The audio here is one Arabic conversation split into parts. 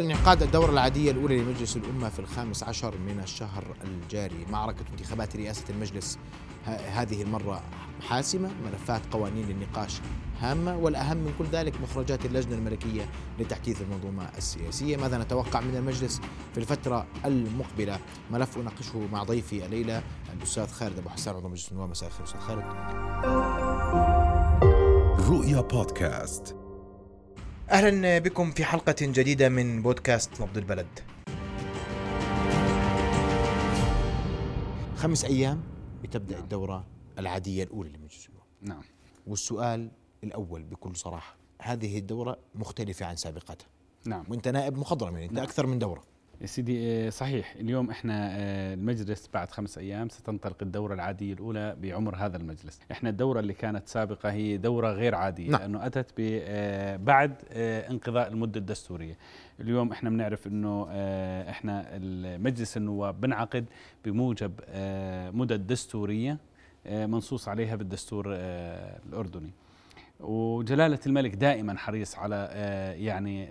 انعقاد الدورة العادية الأولى لمجلس الأمة في الخامس عشر من الشهر الجاري. معركة انتخابات رئاسة المجلس هذه المرة حاسمة ملفات قوانين للنقاش هامة والأهم من كل ذلك مخرجات اللجنة الملكية لتحديث المنظومة السياسية. ماذا نتوقع من المجلس في الفترة المقبلة؟ ملف أناقشه مع ضيفي الليلة الأستاذ خالد أبو حسان عضو مجلس النواب. مساء الخير أستاذ خالد. رؤيا بودكاست. أهلا بكم في حلقة جديدة من بودكاست نبض البلد. خمس أيام بتبدأ نعم. الدورة العادية الأولى لمجلس النواب. نعم. والسؤال الأول بكل صراحة، هذه الدورة مختلفة عن سابقتها. نعم. وأنت نائب مخضرم يعني أنت نعم. أكثر من دورة. سيدي آه، صحيح اليوم إحنا آه، المجلس بعد خمس أيام ستنطلق الدورة العادية الأولى بعمر هذا المجلس. إحنا الدورة اللي كانت سابقة هي دورة غير عادية نعم. لأنه أتت آه، بعد انقضاء المدة الدستورية. اليوم إحنا بنعرف إنه إحنا مجلس النواب بنعقد بموجب مدد دستورية منصوص عليها بالدستور الأردني. وجلالة الملك دائما حريص على يعني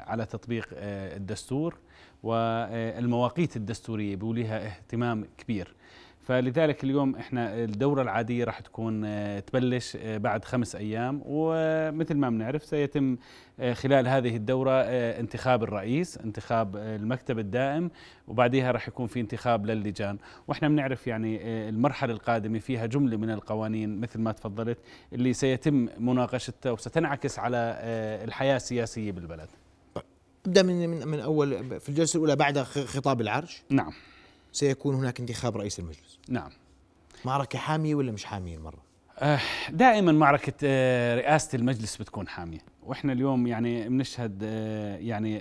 على تطبيق الدستور. والمواقيت الدستورية بوليها اهتمام كبير. فلذلك اليوم إحنا الدورة العادية راح تكون آه، تبلش آه، بعد خمس أيام. ومثل ما بنعرف سيتم آه، خلال هذه الدورة انتخاب الرئيس، انتخاب المكتب الدائم. وبعدها راح يكون في انتخاب للجان، وإحنا بنعرف يعني المرحلة القادمة فيها جملة من القوانين مثل ما تفضلت اللي سيتم مناقشتها وستنعكس على الحياة السياسية بالبلد. ابدا من من من اول في الجلسة الأولى بعد خطاب العرش. نعم. سيكون هناك انتخاب رئيس المجلس. نعم. معركة حامية ولا مش حامية المرة؟ آه، دائما معركة آه، رئاسة المجلس بتكون حامية. وإحنا اليوم يعني بنشهد آه، يعني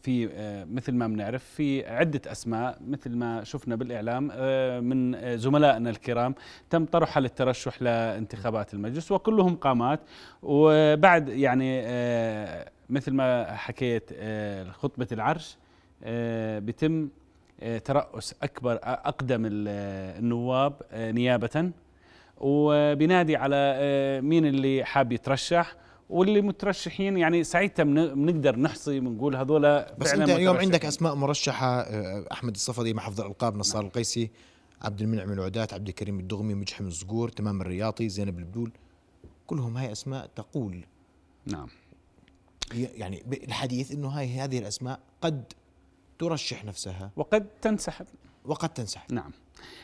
في مثل ما بنعرف في عدة أسماء مثل ما شفنا بالإعلام من زملائنا الكرام. تم طرحها للترشح لانتخابات المجلس وكلهم قامات. وبعد يعني مثل ما حكيت خطبة العرش بتم ترأس أكبر أقدم النواب نيابة. وبنادي على آه، مين اللي حاب يترشح واللي مترشحين. يعني ساعتها بنقدر نحصي بنقول هذول بس أنت اليوم عندك أسماء مرشحة آه، أحمد الصفدي محافظ الألقاب نصار نعم. القيسي عبد المنعم العودات عبد الكريم الدغمي مجحم الزقور تمام الرياطي زينب البدول. كلهم هاي أسماء تقول. نعم. يعني الحديث إنه هاي هذه الأسماء قد ترشح نفسها. وقد تنسحب. وقد تنسحب. نعم.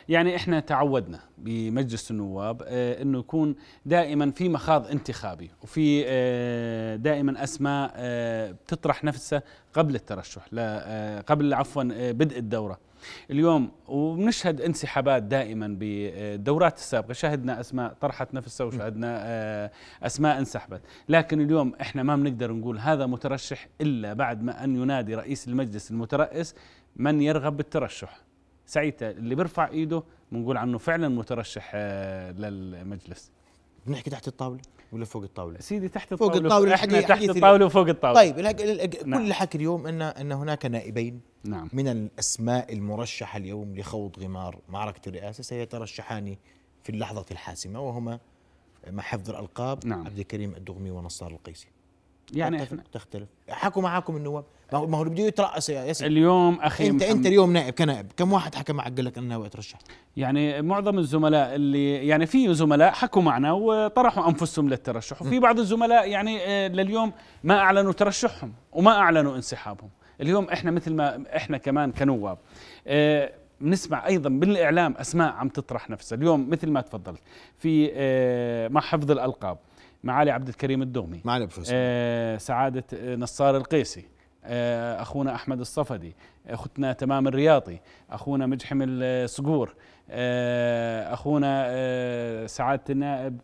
يعني إحنا تعودنا بمجلس النواب آه إنه يكون دائما في مخاض انتخابي وفي آه دائما أسماء آه بتطرح نفسها قبل الترشح قبل عفوا بدء الدورة. اليوم وبنشهد انسحابات دائما بالدورات السابقة شاهدنا أسماء طرحت نفسها وشاهدنا آه أسماء انسحبت. لكن اليوم إحنا ما بنقدر نقول هذا مترشح إلا بعد ما أن ينادي رئيس المجلس المترأس من يرغب بالترشح. ساعتها اللي بيرفع إيده بنقول عنه فعلا مترشح آه، للمجلس بنحكي تحت الطاولة ولا فوق الطاولة؟ سيدي تحت الطاوله فوق الطاولة إحنا تحت الطاولة وفوق الطاولة طيب كل نعم. الحكي اليوم إن إن هناك نائبين نعم من الأسماء المرشحة اليوم لخوض غمار معركة الرئاسة سيترشحان في اللحظة الحاسمة وهما مع حفظ الألقاب نعم. عبد الكريم الدغمي ونصار القيسي يعني تختلف حكوا معاكم النواب ما هو بده يترأس يا ياسر. اليوم أخي انت أنت اليوم نائب كنائب. كم واحد حكى معك قال لك أنا ناوي اترشح يعني معظم الزملاء اللي يعني في زملاء حكوا معنا وطرحوا أنفسهم للترشح. وفي بعض الزملاء يعني آه، لليوم ما أعلنوا ترشحهم وما أعلنوا انسحابهم. اليوم إحنا مثل ما إحنا كمان كنواب آه، بنسمع أيضا بالإعلام أسماء عم تطرح نفسها. اليوم مثل ما تفضلت في آه، مع حفظ الألقاب معالي عبد الكريم الدغمي معالي آه سعادة نصار القيسي. آه أخونا أحمد الصفدي. أختنا تمام الرياضي أخونا مجحم الصقور. آه أخونا آه سعادة النائب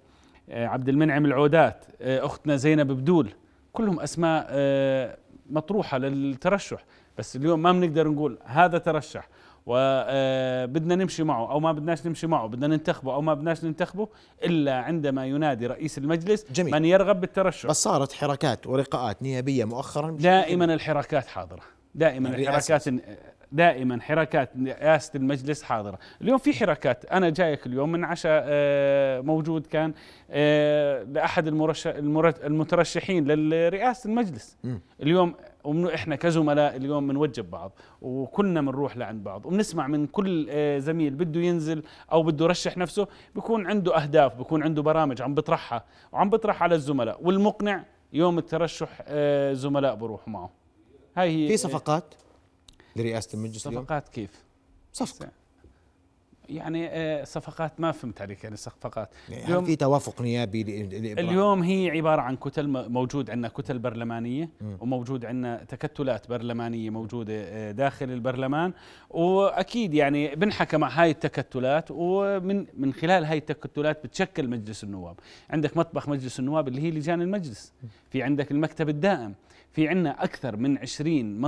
آه عبد المنعم العودات. آه أختنا زينب بدول. كلهم أسماء آه مطروحة للترشح. بس اليوم ما بنقدر نقول هذا ترشح. وبدنا نمشي معه. أو ما بدناش نمشي معه بدنا ننتخبه. أو ما بدناش ننتخبه إلا عندما ينادي رئيس المجلس جميل. من يرغب بالترشح. بس صارت حركات ولقاءات نيابية مؤخرا. دائما الحركات حاضرة. دائما الحركات دائما حركات رئاسة المجلس حاضرة، اليوم في حركات، أنا جايك اليوم من عشاء آه، موجود كان آه، لأحد المترشحين لرئاسة المجلس. اليوم إحنا كزملاء اليوم بنوجب بعض وكلنا بنروح لعند بعض وبنسمع من كل آه، زميل بده ينزل أو بده يرشح نفسه بيكون عنده أهداف بيكون عنده برامج عم بيطرحها وعم بيطرح على الزملاء. والمقنع يوم الترشح زملاء بروحوا معه. هاي هي في صفقات لرئاسة المجلس اليوم؟ صفقات كيف؟ صفقة. يعني آه، صفقات ما فهمت عليك يعني صفقات. يعني اليوم في توافق نيابي اليوم هي عبارة عن كتل موجود عندنا كتل برلمانية م. وموجود عندنا تكتلات برلمانية موجودة آه، داخل البرلمان. وأكيد يعني بنحكى مع هاي التكتلات ومن من خلال هاي التكتلات بتشكل مجلس النواب. عندك مطبخ مجلس النواب اللي هي لجان المجلس. في عندك المكتب الدائم. في عندنا أكثر من 20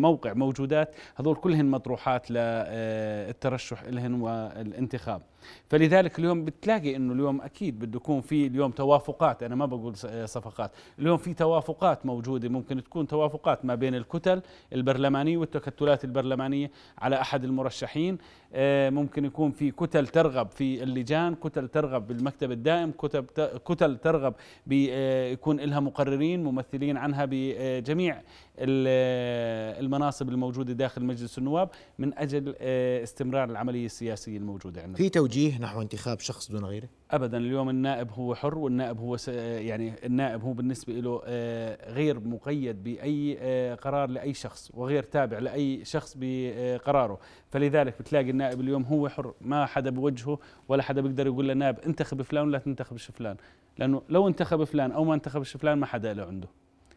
موقع موجودات. هذول كلهن مطروحات للترشح لهن والانتخاب فلذلك اليوم بتلاقي إنه اليوم أكيد بده يكون في اليوم توافقات أنا ما بقول صفقات. اليوم في توافقات موجودة ممكن تكون توافقات ما بين الكتل البرلمانية والتكتلات البرلمانية على أحد المرشحين. آه، ممكن يكون في كتل ترغب في اللجان كتل ترغب بالمكتب الدائم كتل كتل ترغب بيكون لها مقررين ممثلين عنها بجميع المناصب الموجودة داخل مجلس النواب من أجل آه، استمرار العملية السياسية الموجودة عندنا. في توجيه نحو انتخاب شخص دون غيره؟ ابدا اليوم النائب هو حر والنائب هو يعني النائب هو بالنسبة له آه، غير مقيد بأي آه، قرار لأي شخص وغير تابع لأي شخص بقراره. فلذلك بتلاقي النائب اليوم هو حر ما حدا بوجهه ولا حدا بيقدر يقول للنائب انتخب فلان ولا تنتخبش فلان لأنه لو انتخب فلان أو ما انتخبش فلان ما حدا له عنده.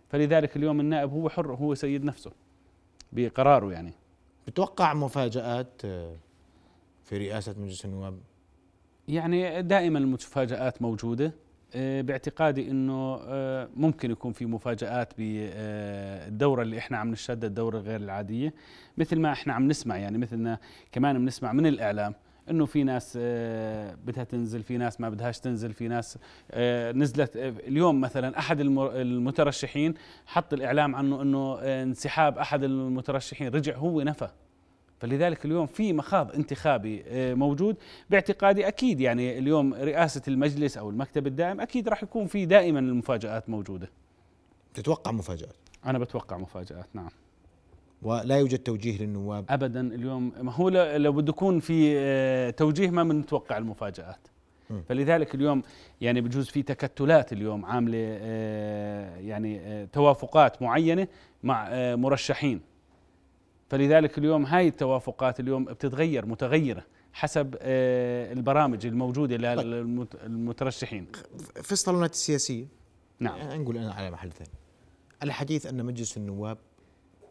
فلذلك اليوم النائب هو حر هو سيد نفسه بقراره يعني. بتوقع مفاجآت آه، في رئاسة مجلس النواب؟ يعني دائما المفاجآت موجودة. آه، باعتقادي إنه آه، ممكن يكون في مفاجآت بالدورة اللي إحنا عم نشهدها الدورة غير العادية. مثل ما إحنا عم نسمع يعني مثلنا كمان بنسمع من الإعلام إنه في ناس آه، بدها تنزل في ناس ما بدهاش تنزل في ناس آه، نزلت آه، اليوم مثلا أحد المترشحين حط الإعلام عنه إنه انسحاب أحد المترشحين رجع هو نفى. فلذلك اليوم في مخاض انتخابي موجود. باعتقادي أكيد يعني اليوم رئاسة المجلس أو المكتب الدائم أكيد راح يكون في دائما المفاجآت موجودة. تتوقع مفاجآت؟ أنا بتوقع مفاجآت نعم. ولا يوجد توجيه للنواب؟ ابدا اليوم ما هو لو بده يكون في آه، توجيه ما بنتوقع المفاجآت. فلذلك اليوم يعني بجوز في تكتلات اليوم عاملة آه، يعني آه، توافقات معينة مع مرشحين. فلذلك اليوم هاي التوافقات اليوم بتتغير متغيرة حسب البرامج الموجودة للمترشحين في الصالونات السياسية نعم. نقول أنا على محل ثاني الحديث أن مجلس النواب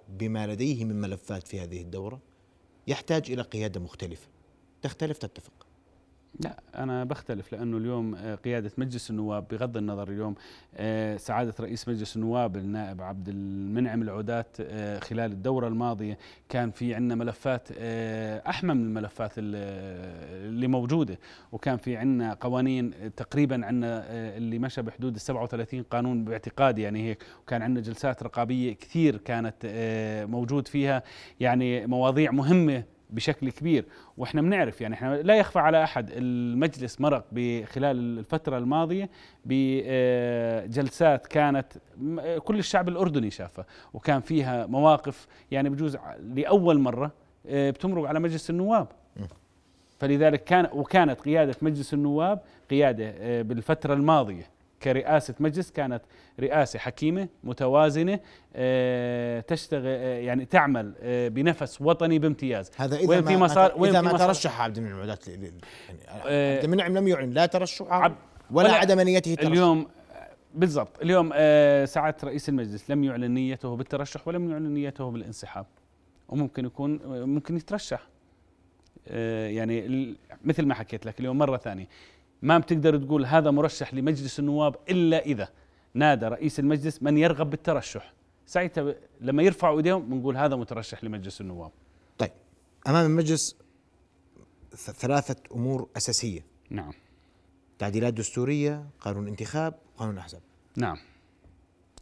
بما لديه من ملفات في هذه الدورة يحتاج إلى قيادة مختلفة تختلف تتفق. لا أنا بختلف لأنه اليوم آه، قيادة مجلس النواب بغض النظر اليوم آه، سعادة رئيس مجلس النواب النائب عبد المنعم العودات آه، خلال الدورة الماضية كان في عندنا ملفات أحمى من الملفات اللي موجودة وكان في عندنا قوانين تقريبا عندنا اللي مشى بحدود ال 37 قانون باعتقادي يعني هيك وكان عندنا جلسات رقابية كثير كانت موجود فيها يعني مواضيع مهمة بشكل كبير وإحنا بنعرف يعني إحنا لا يخفى على أحد المجلس مرق بخلال الفترة الماضية بجلسات كانت كل الشعب الأردني شافها وكان فيها مواقف يعني بجوز لأول مرة آه، بتمرق على مجلس النواب. فلذلك كان وكانت قيادة مجلس النواب قيادة آه، بالفترة الماضية. كرئاسة مجلس كانت رئاسة حكيمة متوازنة آه، تشتغل آه، يعني تعمل آه، بنفس وطني بامتياز. هذا إذا وين في مسار وين إذا ما ترشح عبد المنعم العودات يعني عبد المنعم لم يعلن لا ترشح ولا, ولا عدم نيته الترشح اليوم بالضبط. اليوم ساعة رئيس المجلس لم يعلن نيته بالترشح ولم يعلن نيته بالانسحاب. وممكن يكون ممكن يترشح. يعني مثل ما حكيت لك اليوم مرة ثانية. ما بتقدر تقول هذا مرشح لمجلس النواب إلا إذا نادى رئيس المجلس من يرغب بالترشح. ساعتها لما يرفعوا إيديهم بنقول هذا مترشح لمجلس النواب. طيب أمام المجلس ثلاثة أمور أساسية. نعم. تعديلات دستورية قانون انتخاب قانون أحزاب. نعم.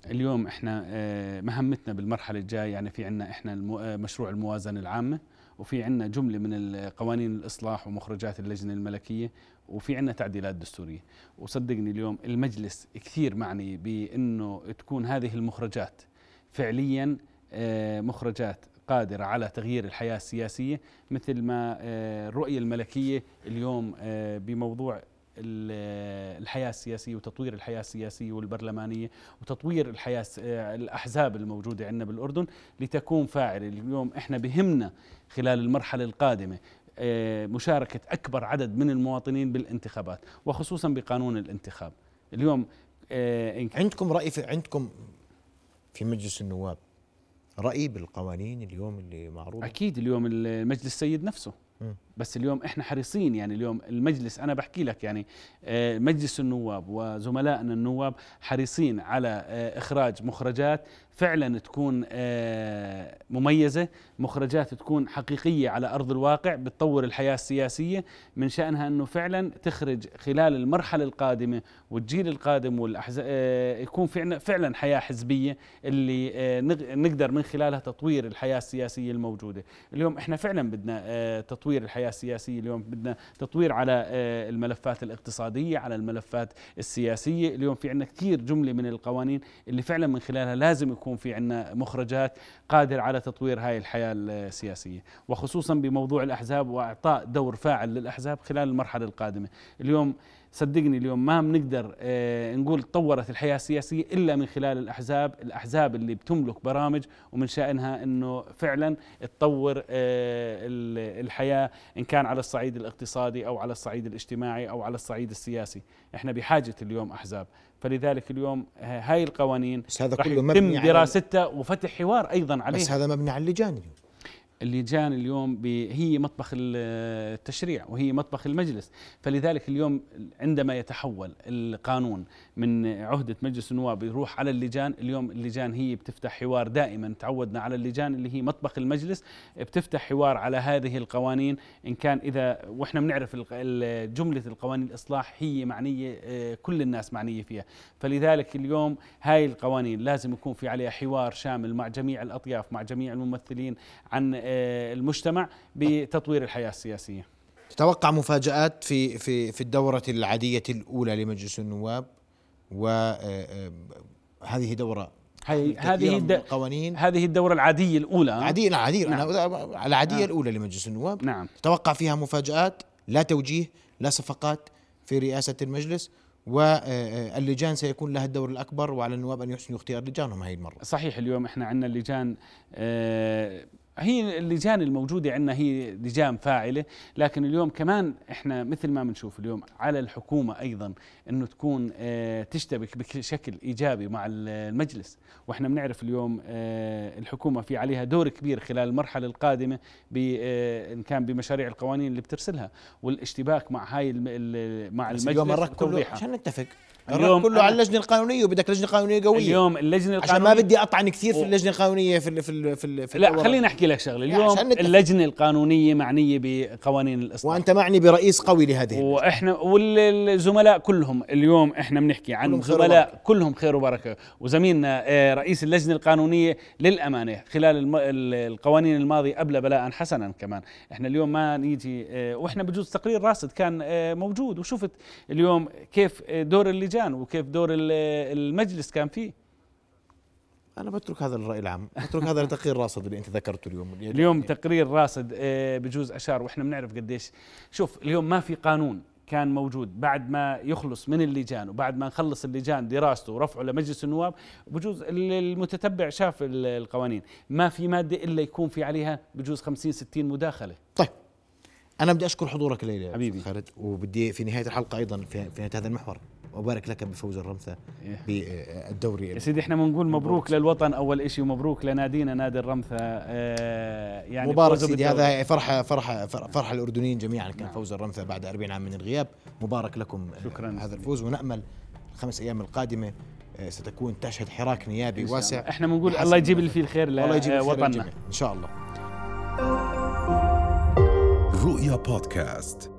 اليوم إحنا آه، مهمتنا بالمرحلة الجاية يعني في عندنا إحنا آه، مشروع الموازنة العامة وفي عندنا جملة من قوانين الإصلاح ومخرجات اللجنة الملكية وفي عندنا تعديلات دستورية. وصدقني اليوم المجلس كثير معني بإنه تكون هذه المخرجات فعليا آه، مخرجات قادرة على تغيير الحياة السياسية مثل ما الرؤية الملكية اليوم بموضوع الحياة السياسية وتطوير الحياة السياسية والبرلمانية وتطوير الحياة الأحزاب الموجودة عندنا بالأردن لتكون فاعلة. اليوم إحنا بهمنا خلال المرحلة القادمة آه، مشاركة أكبر عدد من المواطنين بالانتخابات وخصوصا بقانون الانتخاب. اليوم آه، عندكم رأي في عندكم في مجلس النواب رأي بالقوانين اليوم اللي معروضة؟ أكيد اليوم المجلس السيد نفسه. بس اليوم إحنا حريصين يعني اليوم المجلس أنا بحكي لك يعني آه، مجلس النواب وزملائنا النواب حريصين على آه، إخراج مخرجات فعلا تكون آه، مميزة مخرجات تكون حقيقية على أرض الواقع بتطور الحياة السياسية من شأنها إنه فعلا تخرج خلال المرحلة القادمة والجيل القادم والأحزاب يكون فعلا فعلا حياة حزبية اللي نقدر من خلالها تطوير الحياة السياسية الموجودة. اليوم إحنا فعلا بدنا تطوير الحياة السياسية اليوم. بدنا تطوير على آه، الملفات الاقتصادية على الملفات السياسية. اليوم في عندنا كثير جملة من القوانين اللي فعلا من خلالها لازم يكون في عندنا مخرجات قادر على تطوير هاي الحياة السياسية. وخصوصا بموضوع الأحزاب وإعطاء دور فاعل للأحزاب خلال المرحلة القادمة. اليوم صدقني اليوم ما بنقدر آه نقول تطورت الحياة السياسية إلا من خلال الأحزاب، الأحزاب اللي بتملك برامج ومن شأنها إنه فعلا تطور آه الحياة إن كان على الصعيد الاقتصادي أو على الصعيد الاجتماعي أو على الصعيد السياسي، إحنا بحاجة اليوم أحزاب، فلذلك اليوم هاي القوانين بس هذا كله مبني يتم دراستها وفتح حوار أيضا عليها. بس هذا مبني على اللجان اليوم. اللجان اليوم هي مطبخ التشريع وهي مطبخ المجلس. فلذلك اليوم عندما يتحول القانون من عهدة مجلس النواب يروح على اللجان اليوم اللجان هي بتفتح حوار دائما تعودنا على اللجان اللي هي مطبخ المجلس بتفتح حوار على هذه القوانين. إن كان إذا وإحنا بنعرف جملة القوانين الإصلاح هي معنية آه، كل الناس معنية فيها. فلذلك اليوم هاي القوانين لازم يكون في عليها حوار شامل مع جميع الأطياف مع جميع الممثلين عن آه، المجتمع بتطوير الحياة السياسية تتوقع مفاجآت في في في الدورة العادية الأولى لمجلس النواب وهذه آه، دورة هي هذه القوانين هذه الدورة العادية الأولى عادية لا عادية نعم. أنا العادية نعم. الأولى لمجلس النواب نعم تتوقع فيها مفاجآت لا توجيه لا صفقات في رئاسة المجلس واللجان سيكون لها الدور الأكبر وعلى النواب أن يحسنوا اختيار لجانهم هذه المرة. صحيح اليوم إحنا عندنا اللجان آه، هي اللجان الموجودة عندنا هي لجان فاعلة لكن اليوم كمان إحنا مثل ما بنشوف اليوم على الحكومة أيضا أنه تكون آه، تشتبك بشكل إيجابي مع المجلس. وإحنا بنعرف اليوم آه، الحكومة في عليها دور كبير خلال المرحلة القادمة آه، إن كان بمشاريع القوانين اللي بترسلها. والاشتباك مع هاي مع المجلس اليوم كله عشان نتفق. اليوم كله على اللجنة القانونية وبدك لجنة قانونية قوية. اليوم اللجنة القانونيه عشان ما بدي اطعن كثير في اللجنة القانونية في ال في ال في, ال في لا خليني أحكي لك شغلة. اليوم اللجنة القانونية معنية بقوانين الاصلاح وأنت معني برئيس قوي لهذه وإحنا والزملاء كلهم اليوم إحنا بنحكي عن كلهم زملاء خير كلهم خير وبركة. وزميلنا آه، رئيس اللجنة القانونية للأمانة خلال القوانين الماضية قبل بلاء حسنا كمان. إحنا اليوم ما نيجي آه، وإحنا بجوز تقرير راصد كان آه، موجود. وشفت اليوم كيف دور اللجان وكيف دور المجلس كان فيه. أنا بترك هذا الرأي العام. بترك هذا التقرير راصد اللي أنت ذكرته اليوم. اليوم تقرير راصد آه، بجوز أشار وإحنا بنعرف قديش. شوف اليوم ما في قانون كان موجود بعد ما يخلص من اللجان وبعد ما نخلص اللجان دراسته ورفعه لمجلس النواب. بجوز المتتبع شاف القوانين. ما في مادة إلا يكون في عليها بجوز 50 60 مداخلة. طيب. أنا بدي أشكر حضورك الليلة حبيبي. خالد وبدي في نهاية الحلقة أيضا في نهاية هذا المحور. وبارك لك بفوز الرمثة إيه. بالدوري. يا سيدي إحنا بنقول مبروك. للوطن أول شيء ومبروك لنادينا نادي الرمثة. آه يعني مبارك سيدي هذا فرحة فرحة فرحة الأردنيين جميعا. كان نعم. فوز الرمثة بعد 40 عام من الغياب. مبارك لكم شكرا. هذا الفوز. ونأمل الخمس أيام القادمة آه، ستكون تشهد حراك نيابي واسع. إحنا بنقول الله يجيب اللي فيه الخير لوطننا إن شاء الله. رؤيا بودكاست.